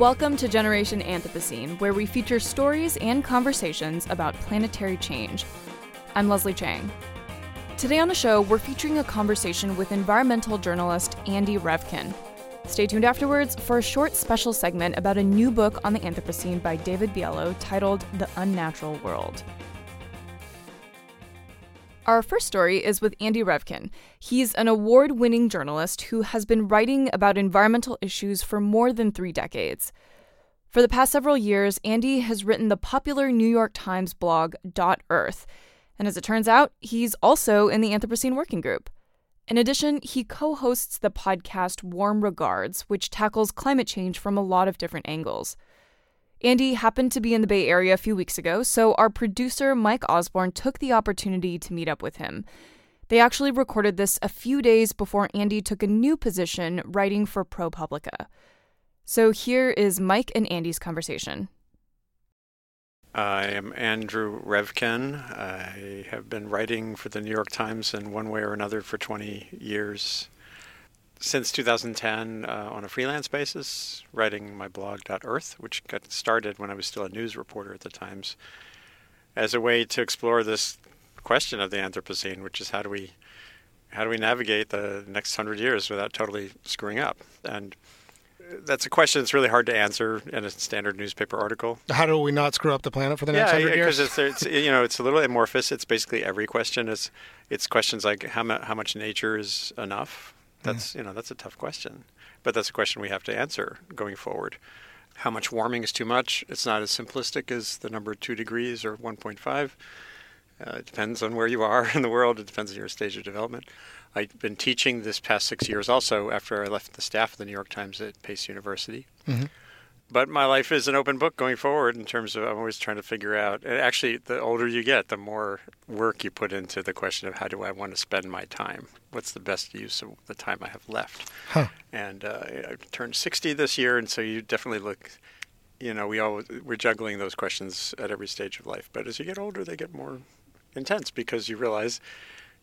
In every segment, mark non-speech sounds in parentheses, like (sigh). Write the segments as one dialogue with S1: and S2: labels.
S1: Welcome to Generation Anthropocene, where we feature stories and conversations about planetary change. I'm Leslie Chang. Today on the show, we're featuring a conversation with environmental journalist Andy Revkin. Stay tuned afterwards for a short special segment about a new book on the Anthropocene by David Biello titled The Unnatural World. Our first story is with Andy Revkin. He's an award winning journalist who has been writing about environmental issues for more than three decades. For the past several years, Andy has written the popular New York Times blog Dot Earth, and as it turns out, he's also in the Anthropocene Working Group. In addition, he co hosts the podcast Warm Regards, which tackles climate change from a lot of different angles. Andy happened to be in the Bay Area a few weeks ago, so our producer, Mike Osborne, took the opportunity to meet up with him. They actually recorded this a few days before Andy took a new position writing for ProPublica. So here is Mike and Andy's conversation.
S2: I am Andrew Revkin. I have been writing for the New York Times in one way or another for 20 years. Since 2010, uh, on a freelance basis, writing my blog Earth, which got started when I was still a news reporter at the Times, as a way to explore this question of the Anthropocene, which is how do we how do we navigate the next hundred years without totally screwing up? And that's a question that's really hard to answer in a standard newspaper article.
S3: How do we not screw up the planet for the next
S2: Yeah,
S3: hundred years?
S2: Yeah, because it's, it's you know it's a little amorphous. It's basically every question is it's questions like how mu- how much nature is enough. That's you know that's a tough question, but that's a question we have to answer going forward. How much warming is too much? It's not as simplistic as the number two degrees or 1.5. Uh, it depends on where you are (laughs) in the world. It depends on your stage of development. I've been teaching this past six years also after I left the staff of the New York Times at Pace University.
S3: Mhm.
S2: But my life is an open book going forward in terms of I'm always trying to figure out. And actually, the older you get, the more work you put into the question of how do I want to spend my time? What's the best use of the time I have left?
S3: Huh.
S2: And uh, I turned 60 this year, and so you definitely look. You know, we all we're juggling those questions at every stage of life. But as you get older, they get more intense because you realize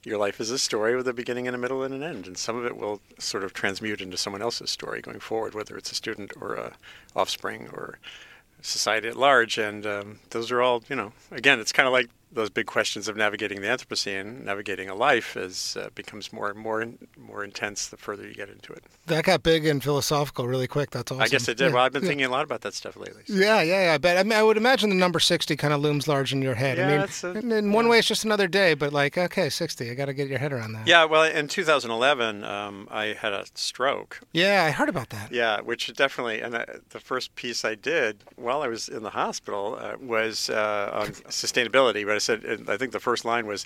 S2: your life is a story with a beginning and a middle and an end, and some of it will sort of transmute into someone else's story going forward, whether it's a student or a offspring or society at large. And um, those are all, you know, again, it's kind of like those big questions of navigating the Anthropocene, navigating a life, as uh, becomes more and more more intense the further you get into it.
S3: that got big and philosophical really quick. That's awesome.
S2: I guess it did.
S3: Yeah,
S2: well, I've been
S3: yeah.
S2: thinking a lot about that stuff lately. so-
S3: Yeah, yeah, yeah. I bet. I mean, I would imagine the number sixty kind of looms large in your head. I
S2: Yeah,
S3: mean,
S2: it's a-
S3: in, in one
S2: yeah.
S3: way, it's just another day, but like, okay, sixty. I got to get your head around that.
S2: Yeah, well, in 2011, um, I had a stroke.
S3: Yeah, I heard about that.
S2: Yeah, which definitely, and uh, the first piece I did while I was in the hospital uh, was uh, on sustainability. But I said, and I think the first line was,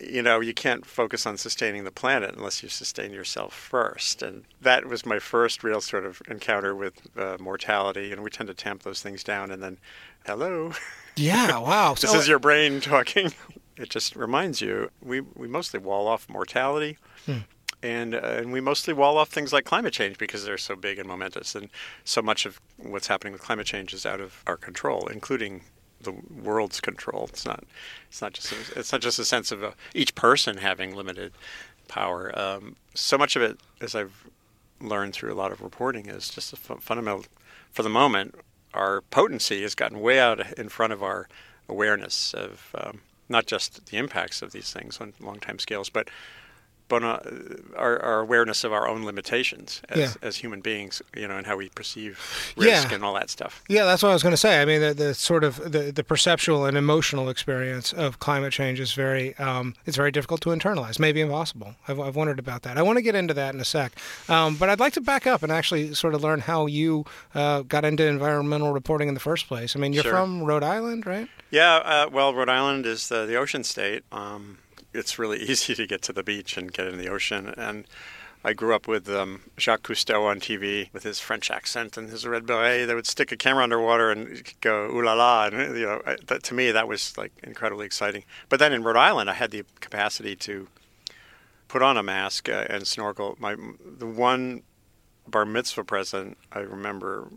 S2: you know, you can't focus on sustaining the planet unless you sustain yourself first. And that was my first real sort of encounter with uh, mortality. And we tend to tamp those things down and then, hello.
S3: Yeah. (laughs) Wow.
S2: This
S3: So-
S2: is your brain talking. (laughs) It just reminds you we, we mostly wall off mortality.
S3: Hmm.
S2: And, uh, and we mostly wall off things like climate change because they're so big and momentous. And so much of what's happening with climate change is out of our control, including the world's control. It's not, it's not just, a, it's not just a sense of uh each person having limited power. Um, so much of it, as I've learned through a lot of reporting, is just a fu- fundamental. For the moment, our potency has gotten way out in front of our awareness of um, not just the impacts of these things on long time scales, but but uh, our, our awareness of our own limitations as,
S3: Yeah.
S2: as human beings, you know, and how we perceive risk
S3: Yeah.
S2: and all that stuff.
S3: Yeah, that's what I was going to say. I mean, the, the sort of the, the perceptual and emotional experience of climate change is very um, it's very difficult to internalize, maybe impossible. I've, I've wondered about that. I want to get into that in a sec, um, but I'd like to back up and actually sort of learn how you uh, got into environmental reporting in the first place. I mean, you're
S2: Sure.
S3: from Rhode Island, right?
S2: Yeah, uh, well, Rhode Island is the, the ocean state. Um, it's really (laughs) easy to get to the beach and get in the ocean. And I grew up with um, Jacques Cousteau on TV with his French accent and his red beret that would stick a camera underwater and go ooh la la. And you know, that, to me, that was like incredibly exciting. But then in Rhode Island, I had the capacity to put on a mask uh, and snorkel. My the one bar mitzvah present I remember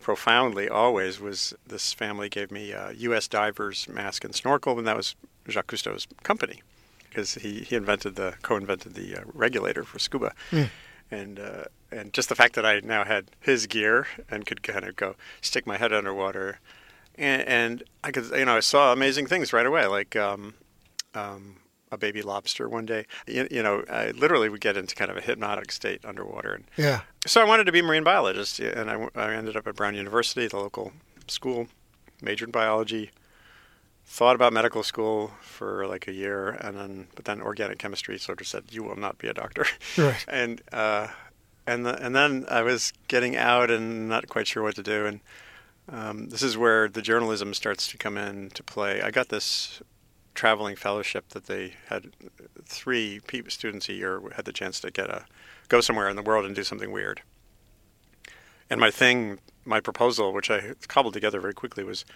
S2: profoundly always was this family gave me a U.S. diver's mask and snorkel, and that was Jacques Cousteau's company because he, he invented the co-invented the uh, regulator for scuba, and uh, and just the fact that I now had his gear and could kind of go stick my head underwater, and, and I could you know I saw amazing things right away like. Um, um, a baby lobster one day. You, you know, I literally would get into kind of a hypnotic state underwater, and
S3: Yeah.
S2: so I wanted to be a marine biologist, and I ended up at Brown University, the local school, majored in biology. Thought about medical school for like a year, and then but then organic chemistry sort of said you will not be a doctor, (laughs)
S3: Right. (laughs)
S2: and uh, and the, and then I was getting out and not quite sure what to do, and um, this is where the journalism starts to come in to play. I got this traveling fellowship that they had three students a year had the chance to get a go somewhere in the world and do something weird. And my thing, my proposal, which I cobbled together very quickly, was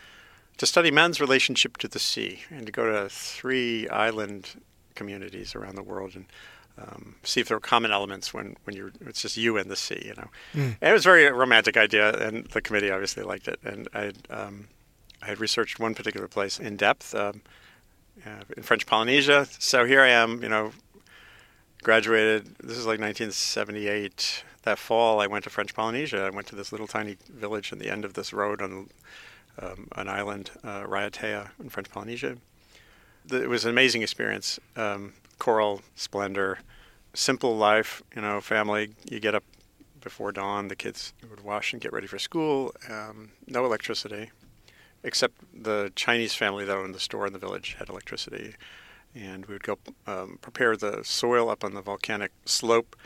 S2: to study man's relationship to the sea and to go to three island communities around the world and um, see if there were common elements when, when you're it's just you and the sea, you know. And it was a very romantic idea, and the committee obviously liked it. And I had, um, I had researched one particular place in depth um, uh, in French Polynesia. So here I am, you know, graduated. This is like 1978. That fall, I went to French Polynesia. I went to this little tiny village on the end of this road on um, an island, uh, Raiatea, in French Polynesia. The- It was an amazing experience. Um, coral splendor, simple life. You know, family. You get up before dawn. The kids would wash and get ready for school. Um, no electricity, except the Chinese family that owned the store in the village had electricity and we would go um, prepare the soil up on the volcanic slope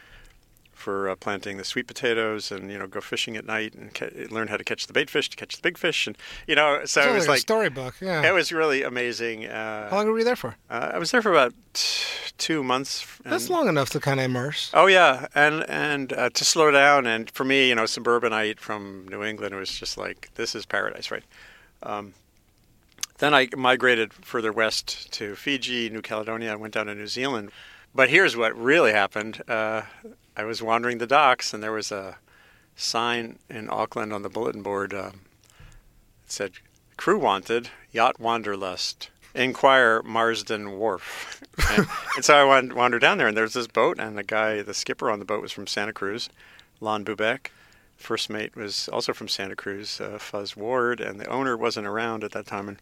S2: for uh, planting the sweet potatoes, and you know go fishing at night and ca- learn how to catch the bait fish to catch the big fish, and you know so
S3: Sounds
S2: it was
S3: like a
S2: like
S3: storybook. Yeah.
S2: it was really amazing. Uh,
S3: How long were you there for?
S2: uh, I was there for about t- two months.
S3: That's long enough to kind of immerse.
S2: Oh yeah, and and uh, to slow down, and for me, you know, suburbanite from New England, it was just like this is paradise, right? Um, then I migrated further west to Fiji, New Caledonia. I went down to New Zealand, but here's what really happened: uh, I was wandering the docks, and there was a sign in Auckland on the bulletin board. Um, it said, "Crew wanted, yacht wanderlust." Inquire Marsden Wharf. (laughs) and, and so I wan- wandered down there, and there was this boat, and the guy, the skipper on the boat was from Santa Cruz, Lon Bubeck. First mate was also from Santa Cruz, uh, Fuzz Ward, and the owner wasn't around at that time. And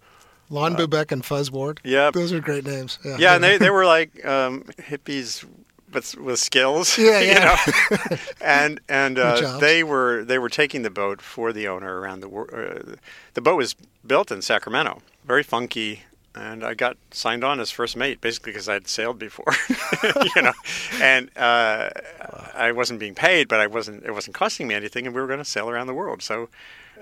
S3: Lon Bubeck and Fuzz Ward.
S2: yeah,
S3: Those are great names. Yeah.
S2: yeah, and they, they were like um, hippies with with skills.
S3: Yeah, (laughs)
S2: you know? (laughs) and and uh, they were they were taking the boat for the owner around the world. Uh, the boat was built in Sacramento, very funky. And I got signed on as first mate, basically because I'd sailed before, (laughs) you know, and uh, I wasn't being paid, but I wasn't. It wasn't costing me anything, and we were going to sail around the world. So,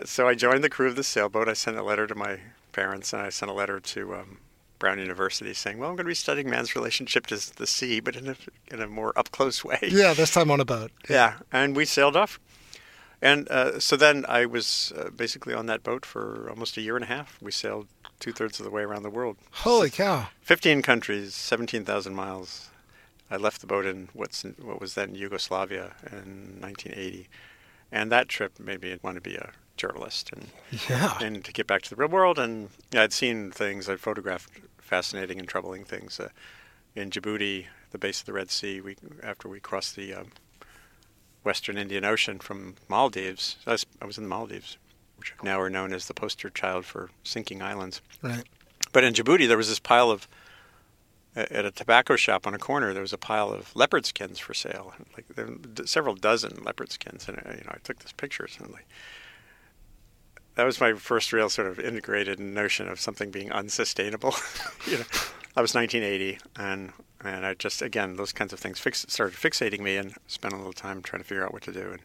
S2: so I joined the crew of the sailboat. I sent a letter to my parents, and I sent a letter to um, Brown University saying, "Well, I'm going to be studying man's relationship to the sea, but in a in a more up close way."
S3: Yeah, this time on a boat. (laughs)
S2: Yeah, and we sailed off. And uh, so then I was uh, basically on that boat for almost a year and a half. We sailed two thirds of the way around the world.
S3: Holy cow.
S2: 15 countries, 17,000 miles. I left the boat in what's in, what was then Yugoslavia in 1980, and that trip made me want to be a journalist and
S3: Yeah.
S2: and to get back to the real world. And yeah, I'd seen things, I'd photographed fascinating and troubling things. Uh, in Djibouti, the base of the Red Sea, we after we crossed the um, Western Indian Ocean from Maldives, I was, I was in the Maldives, which now are known as the poster child for sinking islands.
S3: Right.
S2: But in Djibouti, there was this pile of at a tobacco shop on a corner. There was a pile of leopard skins for sale, like several dozen leopard skins. And uh, you know, I took these pictures and like that was my first real sort of integrated notion of something being unsustainable. (laughs) you know, that was 1980, and and I just again those kinds of things fix, started fixating me, and spent a little time trying to figure out what to do, and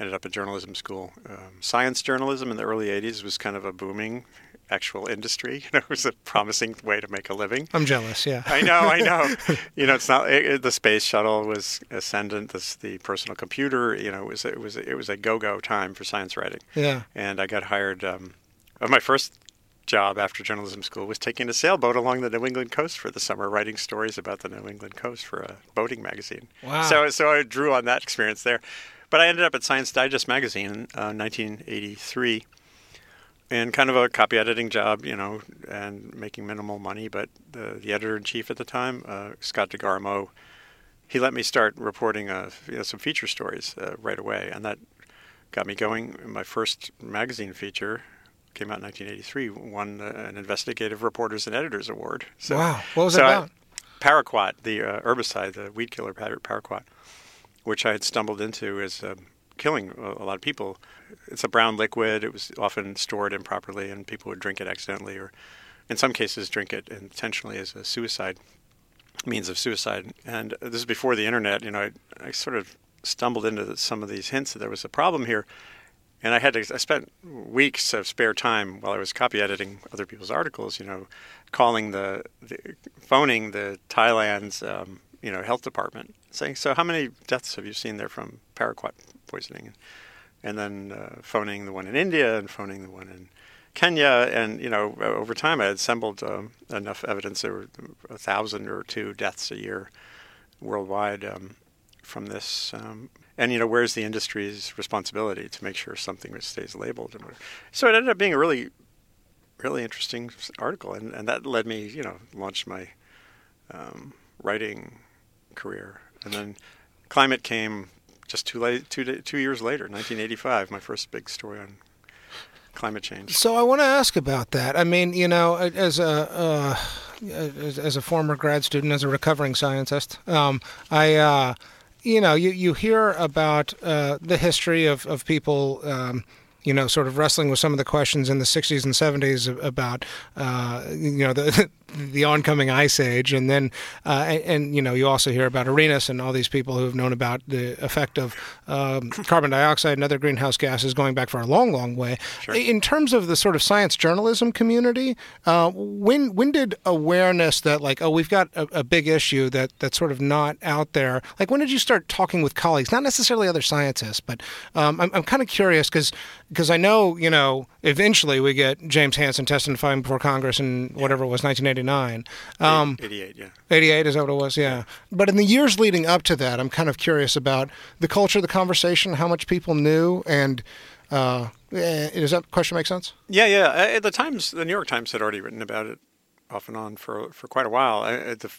S2: ended up at journalism school. Um, science journalism in the early 80s was kind of a booming actual industry. (laughs) You know, it was a promising way to make a living.
S3: I'm jealous. Yeah.
S2: I know, I know. (laughs) you know, it's not it, it- the space shuttle was ascendant. This, the personal computer. You know, it was it was it was a go-go time for science writing.
S3: Yeah.
S2: And I got hired. Um, uh, my first job after journalism school was taking a sailboat along the New England coast for the summer, writing stories about the New England coast for a boating magazine.
S3: Wow.
S2: So so I drew on that experience there. But I ended up at Science Digest magazine in uh, 1983 and kind of a copy editing job, you know, and making minimal money. But the, the editor in chief at the time, uh, Scott DeGarmo, he let me start reporting uh, you know, some feature stories uh, right away, and that got me going. My first magazine feature came out in 1983, won uh, an Investigative Reporters and Editors Award. So,
S3: wow. What was it
S2: so I-
S3: about?
S2: paraquat, the uh, herbicide, the weed killer paraquat, which I had stumbled into as um, killing a, lot of people. It's a brown liquid. It was often stored improperly, and people would drink it accidentally, or in some cases, drink it intentionally as a suicide means of suicide. And this is before the internet. You know, I, I sort of stumbled into some of these hints that there was a problem here. And I had to. I spent weeks of spare time while I was copy editing other people's articles. You know, calling the, the phoning the Thailand's um, you know health department, saying, "So how many deaths have you seen there from paraquat poisoning?" And then uh, phoning the one in India and phoning the one in Kenya, and you know, over time I had assembled um, enough evidence. There were a thousand or two deaths a year worldwide um, from this. Um, and you know, where's the industry's responsibility to make sure something stays labeled? So it ended up being a really, really interesting article, and, and that led me, you know, launched my um, writing career. And then climate came just two late, two two years later, 1985, my first big story on climate change.
S3: So I want to ask about that. I mean, you know, as a uh, as, as a former grad student, as a recovering scientist, um, I. Uh, you know, you, you hear about uh, the history of, of people, um, you know, sort of wrestling with some of the questions in the 60s and 70s about, uh, you know, the (laughs) the oncoming ice age, and then, uh, and, and, you know, you also hear about Arrhenius and all these people who have known about the effect of um, (clears throat) carbon dioxide and other greenhouse gases going back for a long, long way. In terms of the sort of science journalism community, uh, when when did awareness that like, oh, we've got a, a big issue that that's sort of not out there, like when did you start talking with colleagues, not necessarily other scientists, but um, I'm I'm kind of curious because because I know you know eventually we get James Hansen testifying before Congress in whatever it was 1989. Um,
S2: 88, yeah.
S3: 88 is that what it was yeah but in the years leading up to that i'm kind of curious about the culture of the conversation how much people knew and uh, eh, does that question make sense
S2: Yeah, yeah. Uh, The Times, the New York Times, had already written about it off and on for for quite a while. I, the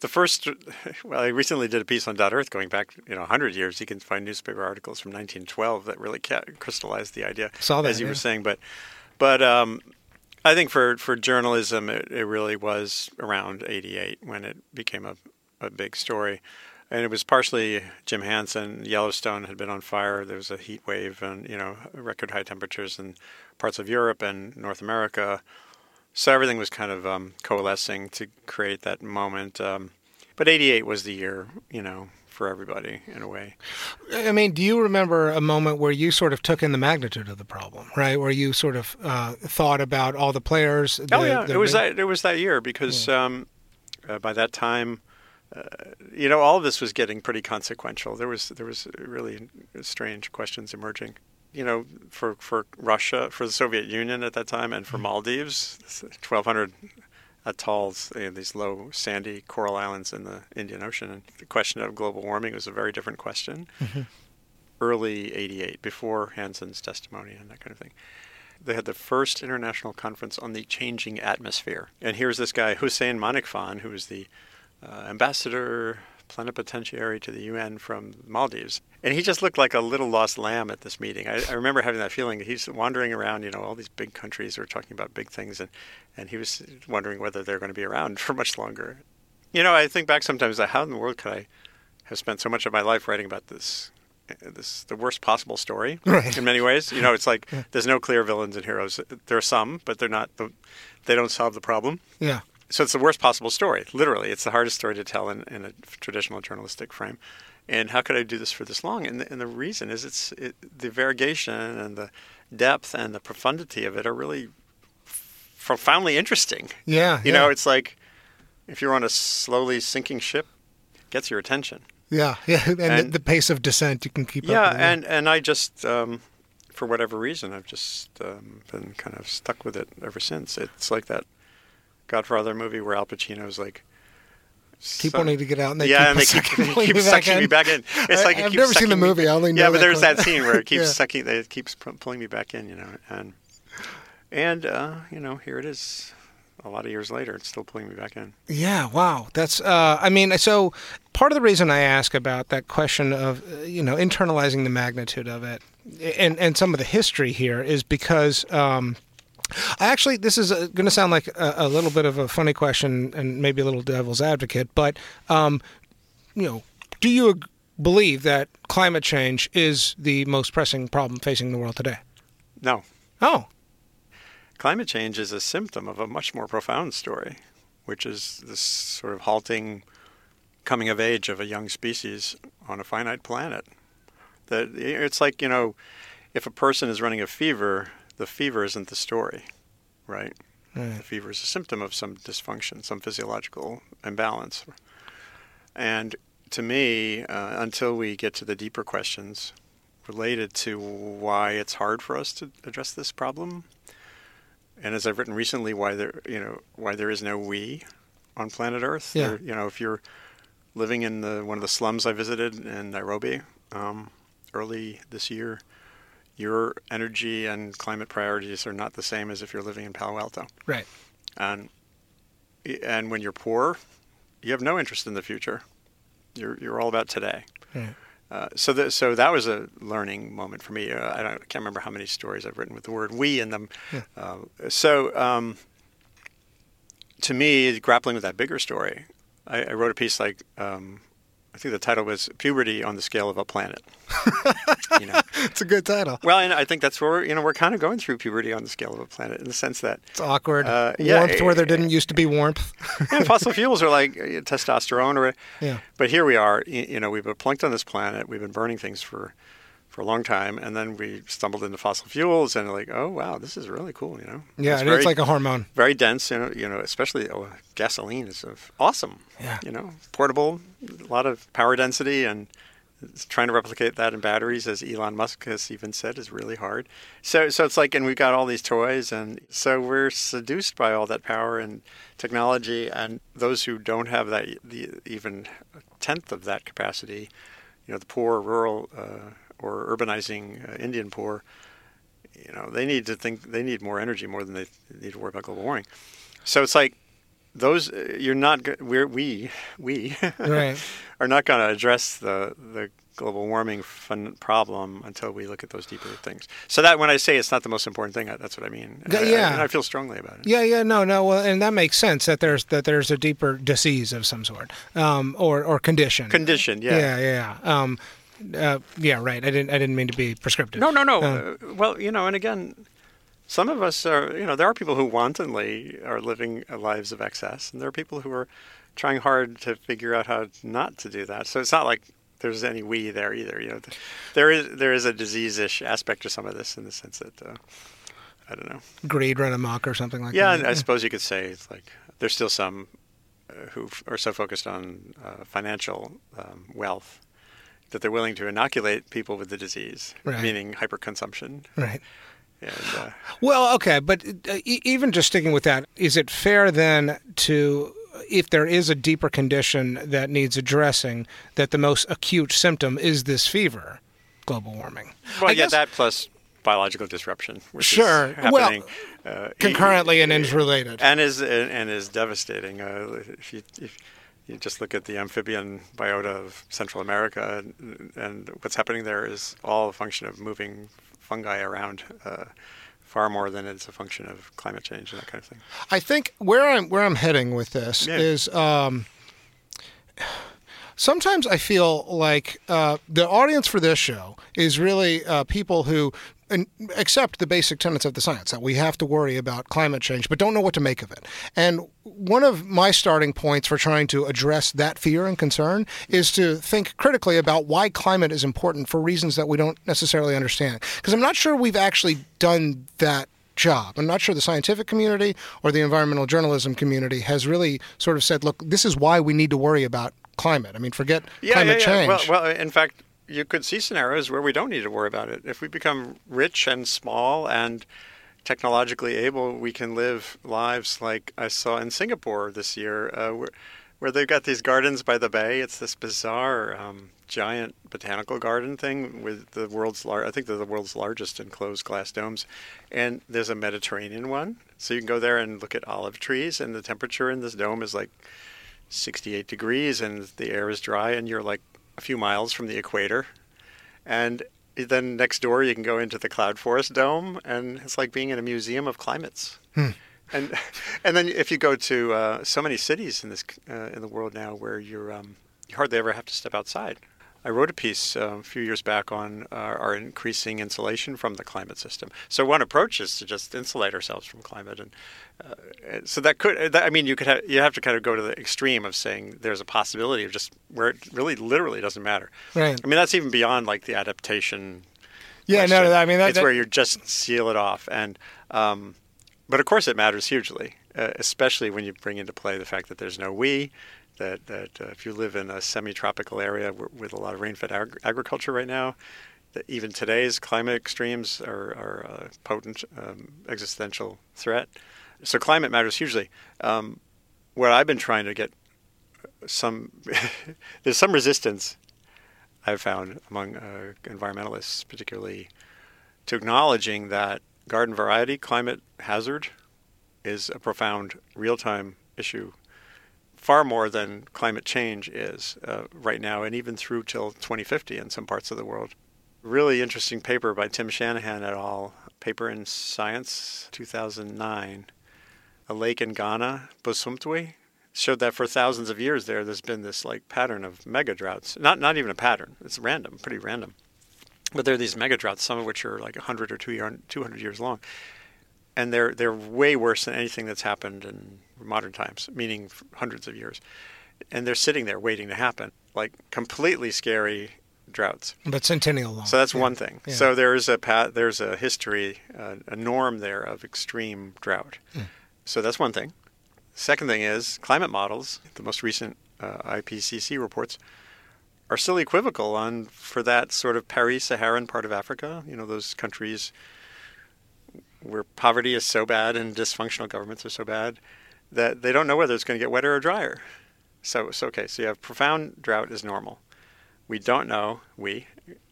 S2: the first, (laughs) well, I recently did a piece on Dot Earth going back, you know, 100 years. You can find newspaper articles from 1912 that really ca- crystallized the idea,
S3: Saw that,
S2: as you
S3: yeah.
S2: were saying. But but um, I think for for journalism, it, it really was around 88 when it became a a big story. And it was partially Jim Hansen. Yellowstone had been on fire. There was a heat wave and, you know, record high temperatures in parts of Europe and North America. So everything was kind of um, coalescing to create that moment. Um, but 88 was the year, you know, for everybody in a way.
S3: i mean do you remember a moment where you sort of took in the magnitude of the problem right where you sort of uh, thought about all the players
S2: oh yeah,
S3: the-
S2: it was that. It was that year because um, uh, by that time, uh, you know, all of this was getting pretty consequential. There was there was really strange questions emerging. You know, for for Russia, for the Soviet Union at that time, and for Maldives, twelve hundred atolls, you know, these low sandy coral islands in the Indian Ocean, and the question of global warming was a very different question. Early '88, before Hansen's testimony and that kind of thing they had the first international conference on the changing atmosphere. And here's this guy, Hussein Manikfan, who was the uh, ambassador plenipotentiary to the UN from Maldives. And he just looked like a little lost lamb at this meeting. I, I remember having that feeling. He's wandering around, you know, all these big countries are talking about big things, and, and he was wondering whether they're going to be around (laughs) for much longer. You know, I think back sometimes, like, how in the world could I have spent so much of my life writing about this eh, this the worst possible story (laughs)
S3: Right.
S2: in many ways. You know, it's like there's no clear villains and heroes. There are some, but they're not. The, they don't solve the problem.
S3: Yeah.
S2: So it's the worst possible story. Literally, it's the hardest story to tell in, in a traditional journalistic frame. And how could I do this for this long? And the, and the reason is it's it, the variegation and the depth and the profundity of it are really profoundly interesting.
S3: Yeah.
S2: You
S3: yeah.
S2: know, it's like if you're on a slowly sinking ship, it gets your attention.
S3: Yeah. Yeah. (laughs) And,
S2: And-
S3: the, the pace of descent you can keep
S2: yeah,
S3: up with. it.
S2: and and I just um, for whatever reason I've just um, been kind of stuck with it ever since. It's like that Godfather movie where Al Pacino's like
S3: keep
S2: so-
S3: wanting to get out and they
S2: yeah,
S3: keep
S2: and they
S3: sucking (laughs)
S2: keep,
S3: me
S2: keep
S3: back
S2: sucking
S3: in.
S2: me back in. It's
S3: I-
S2: like it
S3: I've never seen the
S2: sucking me-
S3: movie. I only know
S2: yeah, but there's that scene where it (laughs) keeps
S3: Yeah.
S2: sucking. It keeps pulling me back in. You know, and and uh, you know here it is. A lot of years later, it's still pulling me back in.
S3: Yeah, wow. That's uh I mean, so part of the reason I ask about that question of uh, you know, internalizing the magnitude of it and and some of the history here is because um I actually this is going to sound like a, a little bit of a funny question and maybe a little devil's advocate, but um you know, do you ag- believe that climate change is the most pressing problem facing the world today?
S2: No,
S3: Oh,
S2: climate change is a symptom of a much more profound story, which is this sort of halting coming of age of a young species on a finite planet. That it's like you know, if a person is running a fever, the fever isn't the story, right?
S3: Right.
S2: The fever is a symptom of some dysfunction, some physiological imbalance. And to me, uh, until we get to the deeper questions related to why it's hard for us to address this problem, and as I've written recently, why there, you know, why there is no we on planet Earth.
S3: Yeah.
S2: There- you know, if you're living in the one of the slums I visited in Nairobi um, early this year, your energy and climate priorities are not the same as if you're living in Palo Alto.
S3: right.
S2: And and when you're poor, you have no interest in the future. You're you're all about today.
S3: Right.
S2: Uh, so that so that was a learning moment for me. Uh, I, don't, I can't remember how many stories I've written with the word "we" in them. Uh, so um, to me, grappling with that bigger story, I, I wrote a piece like um, I think the title was "Puberty on the Scale of a Planet." (laughs) you know,
S3: It's a good title.
S2: well, and I think that's where we're, you know we're kind of going through puberty on the scale of a planet in the sense that
S3: It's awkward.
S2: Uh, yeah,
S3: warmth where there
S2: eh,
S3: didn't used to be warmth. (laughs)
S2: and fossil fuels are like uh, testosterone or
S3: Yeah.
S2: but here we are you know we've been plunked on this planet we've been burning things for for a long time and then we stumbled into fossil fuels and like oh wow this is really cool you know
S3: Yeah, and
S2: very,
S3: it's like a hormone.
S2: very dense you know you know especially oh, gasoline is uh, awesome
S3: Yeah.
S2: you know portable a lot of power density and trying to replicate that in batteries as Elon Musk has even said is really hard so so it's like and we've got all these toys and so we're seduced by all that power and technology and those who don't have that the even a tenth of that capacity you know the poor rural uh, or urbanizing uh, Indian poor you know they need to think they need more energy more than they need to worry about global warming so it's like those uh, you're not we're we (laughs) we
S3: Right. (laughs)
S2: are not going to address the the global warming fun problem until we look at those deeper things. So that when I say it's not the most important thing, that's what I mean.
S3: Yeah,
S2: I- I- and I feel strongly about it.
S3: Yeah, yeah, no, no, well, and that makes sense that there's that there's a deeper disease of some sort, um, or or condition.
S2: Condition, yeah.
S3: Yeah, yeah, yeah. Um, uh, yeah, right. I didn't I didn't mean to be prescriptive.
S2: No, no, no.
S3: Uh,
S2: Uh, well, you know, and again, some of us are, you know, there are people who wantonly are living lives of excess, and there are people who are trying hard to figure out how not to do that. So it's not like there's any we there either. You know, there is there is a disease-ish aspect to some of this in the sense that uh, I don't know.
S3: greed run amok or something like that.
S2: Yeah,
S3: that.
S2: and I suppose you could say it's like there's still some uh, who f- are so focused on uh, financial um, wealth that they're willing to inoculate people with the disease,
S3: Right.
S2: meaning hyperconsumption.
S3: right.
S2: And uh,
S3: Well, okay, but uh, even just sticking with that, is it fair then to, if there is a deeper condition that needs addressing, that the most acute symptom is this fever, global warming?
S2: well,
S3: I
S2: yeah,
S3: guess
S2: that plus biological disruption, which
S3: Sure.
S2: is
S3: Well,
S2: uh,
S3: concurrently and is related.
S2: and is and is devastating. Uh, if you if You just look at the amphibian biota of Central America, and, and what's happening there is all a function of moving fungi around. Uh, far more than it's a function of climate change and that kind of thing.
S3: I think where I'm where I'm heading with this
S2: Yeah.
S3: is um, sometimes I feel like uh, the audience for this show is really uh, people who and accept the basic tenets of the science that we have to worry about climate change, but don't know what to make of it. And one of my starting points for trying to address that fear and concern is to think critically about why climate is important for reasons that we don't necessarily understand. Because I'm not sure we've actually done that job. I'm not sure the scientific community or the environmental journalism community has really sort of said, look, this is why we need to worry about climate. I mean, forget climate change.
S2: Well, well, in fact, you could see scenarios where we don't need to worry about it. If we become rich and small and technologically able, we can live lives like I saw in Singapore this year, uh, where, where they've got these gardens by the bay. It's this bizarre, um, giant botanical garden thing with the world's I think they're the world's largest enclosed glass domes, and there's a Mediterranean one, so you can go there and look at olive trees, and the temperature in this dome is like 68 degrees, and the air is dry, and you're like few miles from the equator. And then next door, you can go into the Cloud Forest Dome, and it's like being in a museum of climates. And and then if you go to uh, so many cities in this uh, in the world now, where you're um, you hardly ever have to step outside. I wrote a piece uh, a few years back on uh, our increasing insulation from the climate system. So one approach is to just insulate ourselves from climate, and uh, so that could. That, I mean, you could have, you have to kind of go to the extreme of saying there's a possibility of just where it really literally doesn't matter.
S3: Right.
S2: I mean, that's even beyond like the adaptation.
S3: yeah, no,
S2: question.
S3: no, I mean, that,
S2: it's
S3: that-
S2: where you just seal it off, and um, but of course it matters hugely, uh, especially when you bring into play the fact that there's no we. That that uh, if you live in a semi-tropical area w- with a lot of rain-fed ag- agriculture right now, that even today's climate extremes are, are a potent um, existential threat. So climate matters hugely. Um, what I've been trying to get some (laughs) there's some resistance I've found among uh, environmentalists, particularly to acknowledging that garden variety climate hazard is a profound real-time issue, far more than climate change is uh, right now, and even through till 2050 in some parts of the world. Really interesting paper by Tim Shanahan et al. Paper in Science, 2009. A lake in Ghana, Bosumtwi, showed that for thousands of years there, there's been this like pattern of mega droughts. Not not even a pattern. It's random, pretty random. But there are these mega droughts, some of which are like 100 or 200 years long, and they're they're way worse than anything that's happened in modern times, meaning hundreds of years. And they're sitting there waiting to happen, like completely scary droughts.
S3: but centennial long.
S2: So that's
S3: Yeah.
S2: one thing.
S3: Yeah.
S2: So there's a pat, there's a history, uh, a norm there of extreme drought.
S3: Hmm.
S2: So that's one thing. Second thing is climate models. The most recent uh, IPCC reports are still equivocal on for that sort of peri-Saharan part of Africa. You know those countries where poverty is so bad and dysfunctional governments are so bad that they don't know whether it's going to get wetter or drier. So, so okay, so you have profound drought is normal. We don't know, we,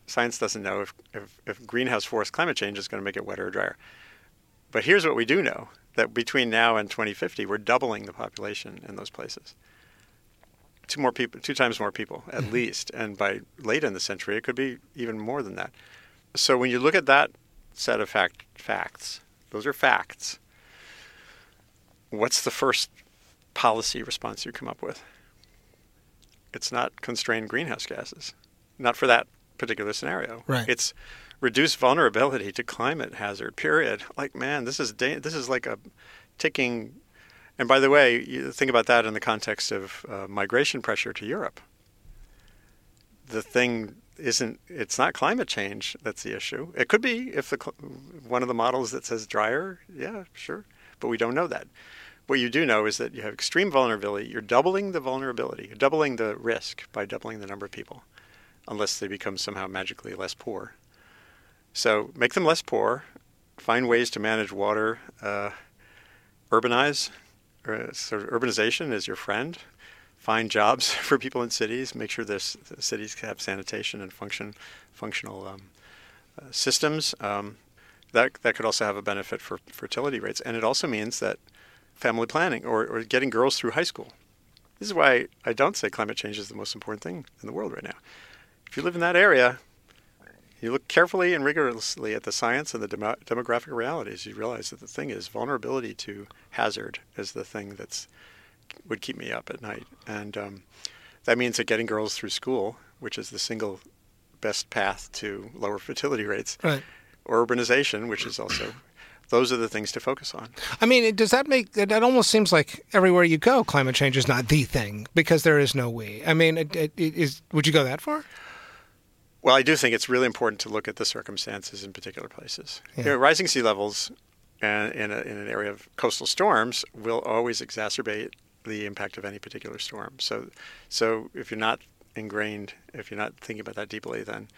S2: science doesn't know if, if, if greenhouse force climate change is going to make it wetter or drier. But here's what we do know that between now and 2050, we're doubling the population in those places. Two more people, two times more people at mm-hmm. least, and by late in the century, it could be even more than that. So when you look at that set of fact, facts, those are facts. What's the first policy response you come up with? It's not constrained greenhouse gases, not for that particular scenario.
S3: Right.
S2: It's reduce vulnerability to climate hazard. Period. Like, man, this is da- this is like a ticking. And by the way, you think about that in the context of uh, migration pressure to Europe. The thing isn't. It's not climate change that's the issue. It could be if the cl- one of the models that says drier. Yeah, sure, but we don't know that. What you do know is that you have extreme vulnerability. You're doubling the vulnerability. You're doubling the risk by doubling the number of people, unless they become somehow magically less poor. So make them less poor. Find ways to manage water. Uh, urbanize. Uh, sort of urbanization is your friend. Find jobs (laughs) for people in cities. Make sure there's cities have sanitation and function, functional um, uh, systems. Um, that that could also have a benefit for fertility rates, and it also means that family planning or, or getting girls through high school. This is why I don't say climate change is the most important thing in the world right now. If you live in that area, you look carefully and rigorously at the science and the demo- demographic realities. You realize that the thing is vulnerability to hazard is the thing that's would keep me up at night, and um, that means that getting girls through school, which is the single best path to lower (laughs) fertility rates,
S3: Right.
S2: or urbanization, which is also those are the things to focus on.
S3: I mean, does that make it? It almost seems like everywhere you go, climate change is not the thing because there is no we. I mean, it, it, it is. Would you go that far?
S2: Well, I do think it's really important to look at the circumstances in particular places.
S3: Yeah.
S2: You know, rising sea levels and in, a, in an area of coastal storms will always exacerbate the impact of any particular storm. So, so if you're not ingrained, if you're not thinking about that deeply, then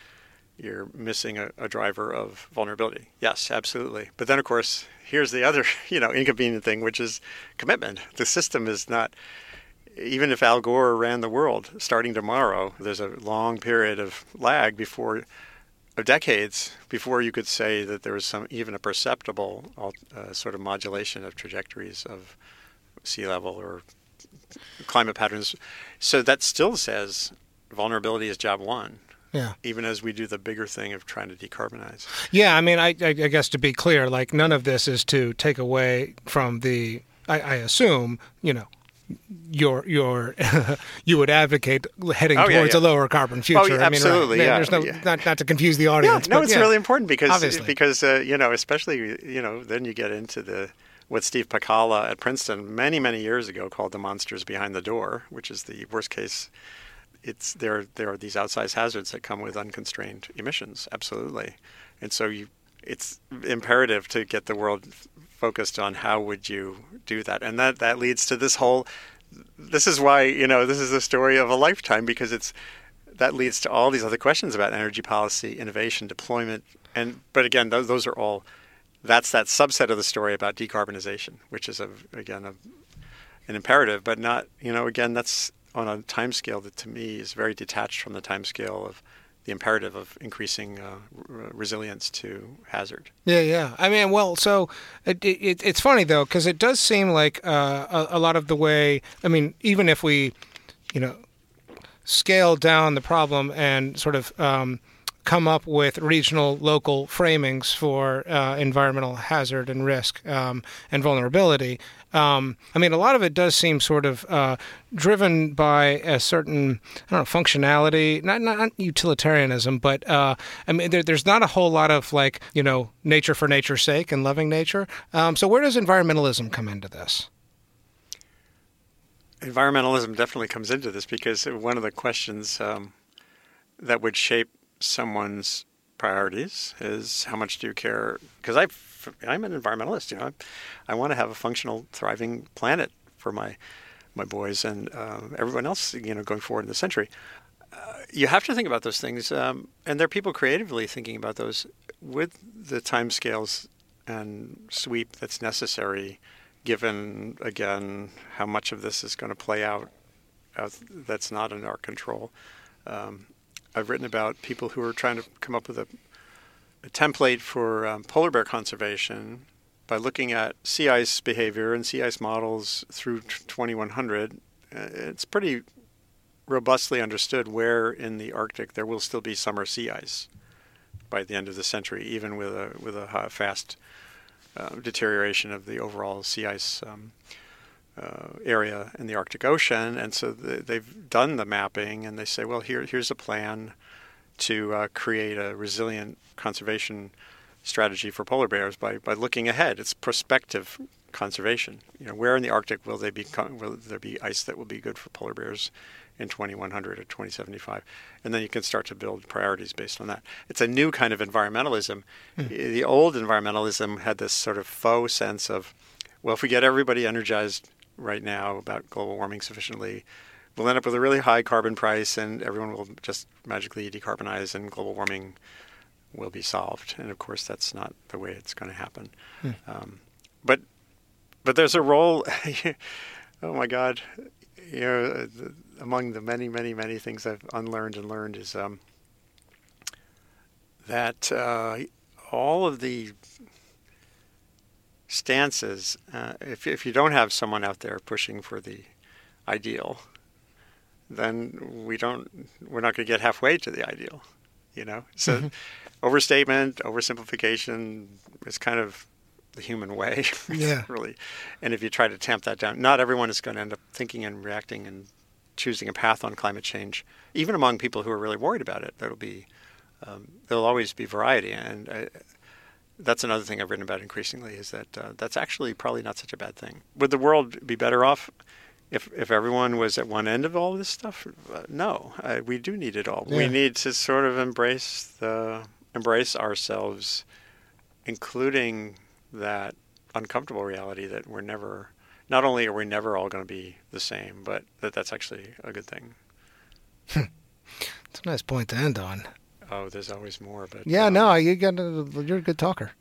S2: you're missing a, a driver of vulnerability. Yes, absolutely. But then, of course, here's the other, (laughs) you know, inconvenient thing, which is commitment. The system is not even if Al Gore ran the world starting tomorrow, there's a long period of lag before, of decades before you could say that there was some even a perceptible uh, sort of modulation of trajectories of sea level or climate patterns. So that still says vulnerability is job one.
S3: Yeah.
S2: Even as we do the bigger thing of trying to decarbonize.
S3: Yeah, I mean, I, I, I guess to be clear, like none of this is to take away from the. I, I assume you know. Your your (laughs) you would advocate heading
S2: Oh,
S3: towards
S2: yeah.
S3: a lower carbon future.
S2: Oh, yeah,
S3: I mean, right.
S2: absolutely, yeah,
S3: There's no
S2: yeah.
S3: not not to confuse the audience.
S2: Yeah,
S3: no,
S2: it's
S3: yeah.
S2: really important because
S3: Obviously.
S2: because uh, you know, especially you know, then you get into the what Steve Pacala at Princeton many many years ago called the monsters behind the door, which is the worst case. It's there. There are these outsized hazards that come with unconstrained emissions, absolutely, and so you. It's imperative to get the world focused on how would you do that, and that that leads to this whole. This is why you know this is the story of a lifetime because it's that leads to all these other questions about energy policy, innovation, deployment, and but again, those, those are all. That's that subset of the story about decarbonization, which is a, again a, an imperative, but not you know again that's on a time scale that to me is very detached from the time scale of the imperative of increasing uh, resilience to hazard.
S3: Yeah, yeah. I mean, well, so it, it, it's funny though because it does seem like uh, a, a lot of the way. I mean, even if we, you know, scale down the problem and sort of um, come up with regional, local framings for uh, environmental hazard and risk um, and vulnerability. Um, I mean, a lot of it does seem sort of uh, driven by a certain, I don't know, functionality, not not utilitarianism, but uh, I mean, there, there's not a whole lot of like, you know, nature for nature's sake and loving nature. Um, so where does environmentalism come into this?
S2: environmentalism definitely comes into this because one of the questions um, that would shape someone's priorities is how much do you care? Because I, I'm an environmentalist. You know, I, I want to have a functional, thriving planet for my my boys and uh, everyone else. You know, going forward in the century. Uh, you have to think about those things, um, and there are people creatively thinking about those with the timescales and sweep that's necessary given again how much of this is going to play out uh, that's not in our control. Um, I've written about people who are trying to come up with a, a template for um, polar bear conservation by looking at sea ice behavior and sea ice models through t- 2100. Uh, it's pretty robustly understood where in the Arctic there will still be summer sea ice by the end of the century, even with a with a fast uh, deterioration of the overall sea ice um, uh, area in the Arctic Ocean. And so th- they've done the mapping, and they say, well, here here's a plan to uh, create a resilient conservation strategy for polar bears by, by looking ahead. It's prospective conservation. You know, where in the Arctic will they be will there be ice that will be good for polar bears in 2100 or 2075, and then you can start to build priorities based on that. It's a new kind of environmentalism. The old environmentalism had this sort of faux sense of, well, if we get everybody energized right now about global warming sufficiently, we'll end up with a really high carbon price, and everyone will just magically decarbonize, and global warming will be solved. And of course, that's not the way it's going to happen. Um, but but there's a role. (laughs) oh my God, you know, uh, among the many, many, many things I've unlearned and learned is um, that uh, all of the stances, uh, if if you don't have someone out there pushing for the ideal, then we don't we're not going to get halfway to the ideal, you know. So
S3: Mm-hmm.
S2: overstatement, oversimplification is kind of the human way, (laughs)
S3: Yeah.
S2: really. And if you try to tamp that down, not everyone is going to end up thinking and reacting and choosing a path on climate change. Even among people who are really worried about it, there'll be um, there'll always be variety, and uh, that's another thing I've written about increasingly is that uh, that's actually probably not such a bad thing. Would the world be better off if if everyone was at one end of all this stuff? Uh, no, uh, we do need it all. We need to sort of embrace the embrace ourselves, including that uncomfortable reality that we're never. Not only are we never all going to be the same, but that that's actually a good thing. (laughs)
S3: It's a nice point to end on.
S2: Oh, there's always more, but
S3: Yeah,
S2: um,
S3: no, you got you're a good talker.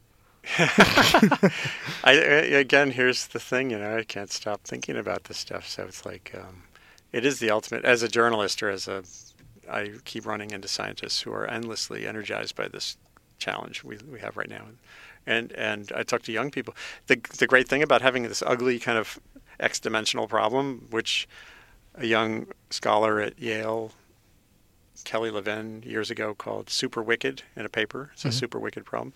S3: (laughs)
S2: I, I again, here's the thing, you know, I can't stop thinking about this stuff. So it's like, um, it is the ultimate. As a journalist or as a, I keep running into scientists who are endlessly energized by this challenge we we have right now, and and I talk to young people. The the great thing about having this ugly kind of x-dimensional problem, which a young scholar at Yale Kelly Levin years ago called Super Wicked in a paper. It's a super wicked problem.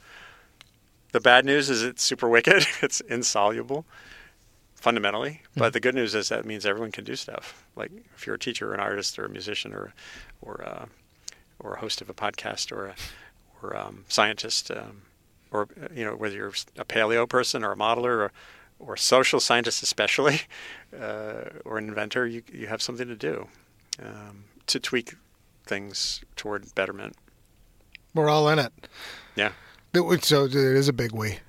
S2: The bad news is it's super wicked. (laughs) It's insoluble fundamentally. But the good news is that means everyone can do stuff. Like if you're a teacher or an artist or a musician or or uh, or a host of a podcast or a or um, scientist um, or you know whether you're a paleo person or a modeler or or a social scientist especially (laughs) uh, or an inventor, you you have something to do um, to tweak things toward betterment.
S3: We're all in it.
S2: Yeah.
S3: So it is a big we.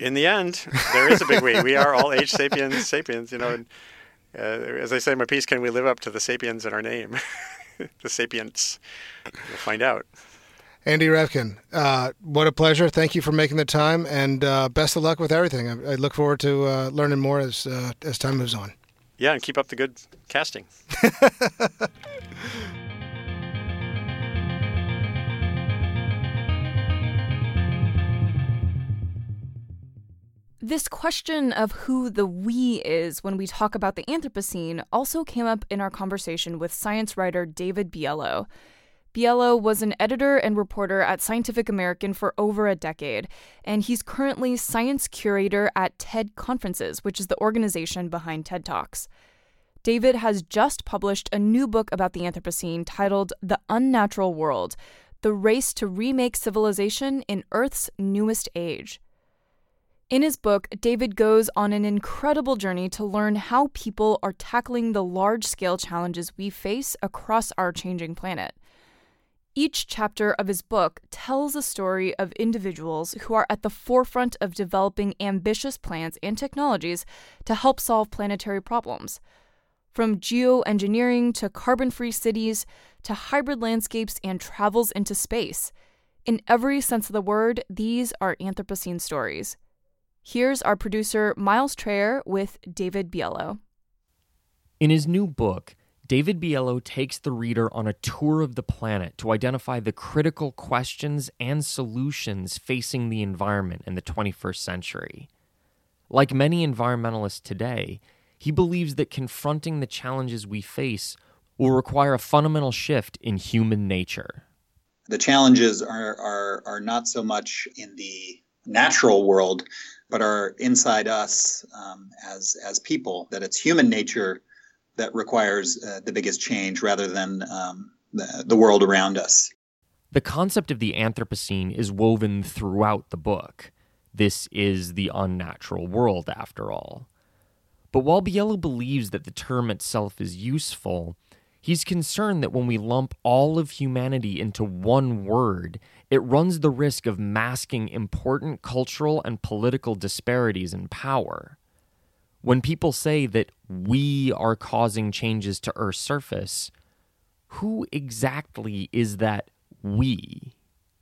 S2: In the end, there is a big we. We are all age sapiens, sapiens. You know, and uh, as I say in my piece, can we live up to the sapiens in our name? (laughs) the sapients. We'll find out.
S3: Andy Revkin, uh, what a pleasure. Thank you for making the time, and uh, best of luck with everything. I, I look forward to uh, learning more as uh, as time moves on.
S2: Yeah, and keep up the good casting. (laughs)
S1: This question of who the we is when we talk about the Anthropocene also came up in our conversation with science writer David Biello. Biello was an editor and reporter at Scientific American for over a decade, and he's currently science curator at TED Conferences, which is the organization behind TED Talks. David has just published a new book about the Anthropocene titled The Unnatural World The Race to Remake Civilization in Earth's Newest Age. In his book, David goes on an incredible journey to learn how people are tackling the large scale challenges we face across our changing planet. Each chapter of his book tells a story of individuals who are at the forefront of developing ambitious plans and technologies to help solve planetary problems. From geoengineering to carbon free cities to hybrid landscapes and travels into space. In every sense of the word, these are Anthropocene stories. Here's our producer, Miles Traer, with David Biello.
S4: In his new book, David Biello takes the reader on a tour of the planet to identify the critical questions and solutions facing the environment in the 21st century. Like many environmentalists today, he believes that confronting the challenges we face will require a fundamental shift in human nature.
S5: The challenges are, are, are not so much in the natural world, but are inside us um, as, as people, that it's human nature that requires uh, the biggest change rather than um, the, the world around us.
S4: The concept of the Anthropocene is woven throughout the book. This is the unnatural world, after all. But while Biello believes that the term itself is useful, he's concerned that when we lump all of humanity into one word, it runs the risk of masking important cultural and political disparities in power. When people say that we are causing changes to Earth's surface, who exactly is that we?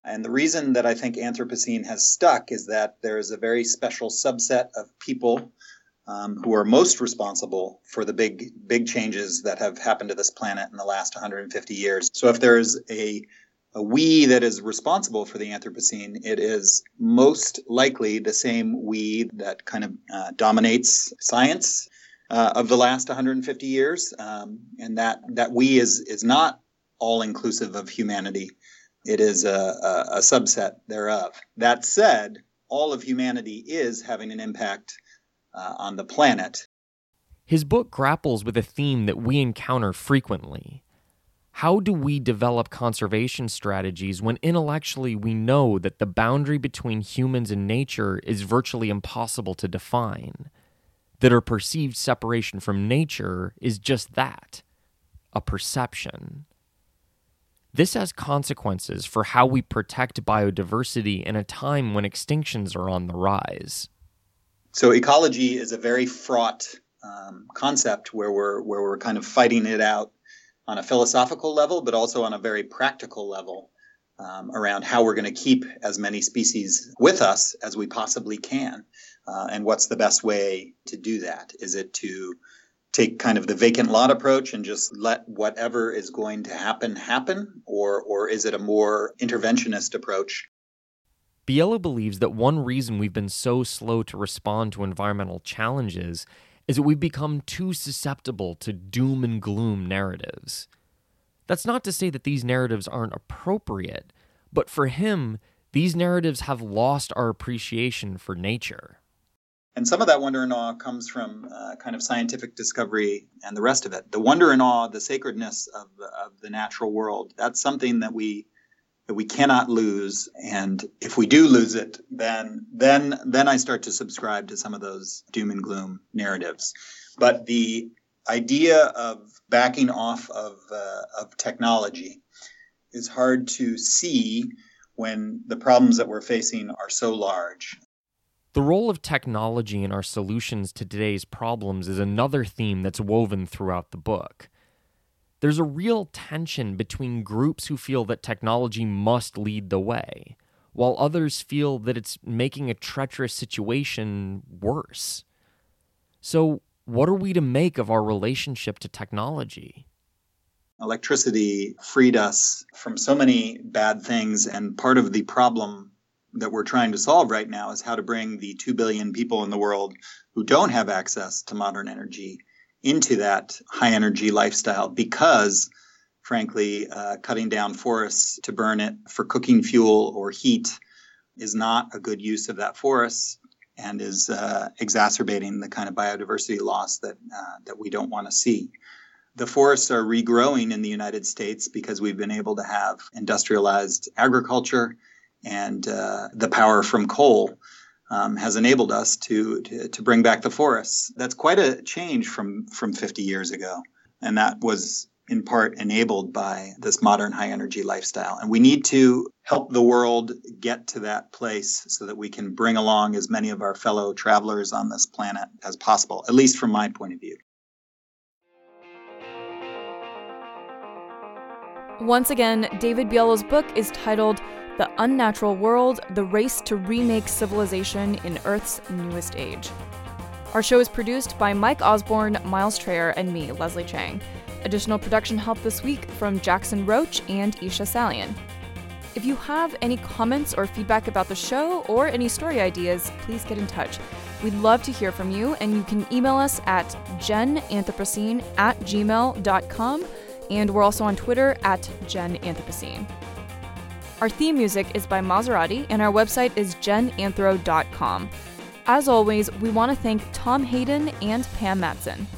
S5: And the reason that I think Anthropocene has stuck is that there is a very special subset of people um, who are most responsible for the big, big changes that have happened to this planet in the last 150 years. So if there is a a we that is responsible for the Anthropocene, it is most likely the same we that kind of uh, dominates science uh, of the last 150 years, um, and that that we is is not all inclusive of humanity. It is a, a, a subset thereof. That said, all of humanity is having an impact uh, on the planet.
S4: His book grapples with a theme that we encounter frequently. How do we develop conservation strategies when intellectually we know that the boundary between humans and nature is virtually impossible to define? That our perceived separation from nature is just that a perception. This has consequences for how we protect biodiversity in a time when extinctions are on the rise.
S5: So, ecology is a very fraught um, concept where we're, where we're kind of fighting it out on a philosophical level, but also on a very practical level um, around how we're going to keep as many species with us as we possibly can. Uh, and what's the best way to do that? Is it to take kind of the vacant lot approach and just let whatever is going to happen happen or or is it a more interventionist approach
S4: Biello believes that one reason we've been so slow to respond to environmental challenges is that we've become too susceptible to doom and gloom narratives. That's not to say that these narratives aren't appropriate, but for him, these narratives have lost our appreciation for nature.
S5: And some of that wonder and awe comes from uh, kind of scientific discovery and the rest of it. The wonder and awe, the sacredness of, of the natural world, that's something that we that we cannot lose. And if we do lose it, then then then I start to subscribe to some of those doom and gloom narratives. But the idea of backing off of uh, of technology is hard to see when the problems that we're facing are so large.
S4: The role of technology in our solutions to today's problems is another theme that's woven throughout the book. There's a real tension between groups who feel that technology must lead the way, while others feel that it's making a treacherous situation worse. So, what are we to make of our relationship to technology?
S5: Electricity freed us from so many bad things, and part of the problem that we're trying to solve right now is how to bring the 2 billion people in the world who don't have access to modern energy into that high energy lifestyle because frankly uh, cutting down forests to burn it for cooking fuel or heat is not a good use of that forest and is uh, exacerbating the kind of biodiversity loss that uh, that we don't want to see. The forests are regrowing in the United States because we've been able to have industrialized agriculture and uh, the power from coal um, has enabled us to, to, to bring back the forests. That's quite a change from from 50 years ago, and that was in part enabled by this modern high energy lifestyle. And we need to help the world get to that place so that we can bring along as many of our fellow travelers on this planet as possible, at least from my point of view.
S1: Once again, David Biello's book is titled the Unnatural World The Race to Remake Civilization in Earth's Newest Age. Our show is produced by Mike Osborne, Miles Traer, and me, Leslie Chang. Additional production help this week from Jackson Roach and Isha Salian. If you have any comments or feedback about the show or any story ideas, please get in touch. We'd love to hear from you, and you can email us at genanthropocene at gmail.com, and we're also on Twitter at genanthropocene. Our theme music is by Maserati, and our website is genanthro.com. As always, we want to thank Tom Hayden and Pam Matson.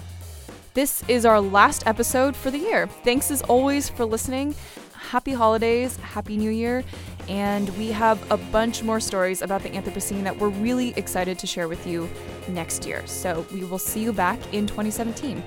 S1: This is our last episode for the year. Thanks as always for listening. Happy holidays, Happy New Year, and we have a bunch more stories about the Anthropocene that we're really excited to share with you next year. So we will see you back in 2017.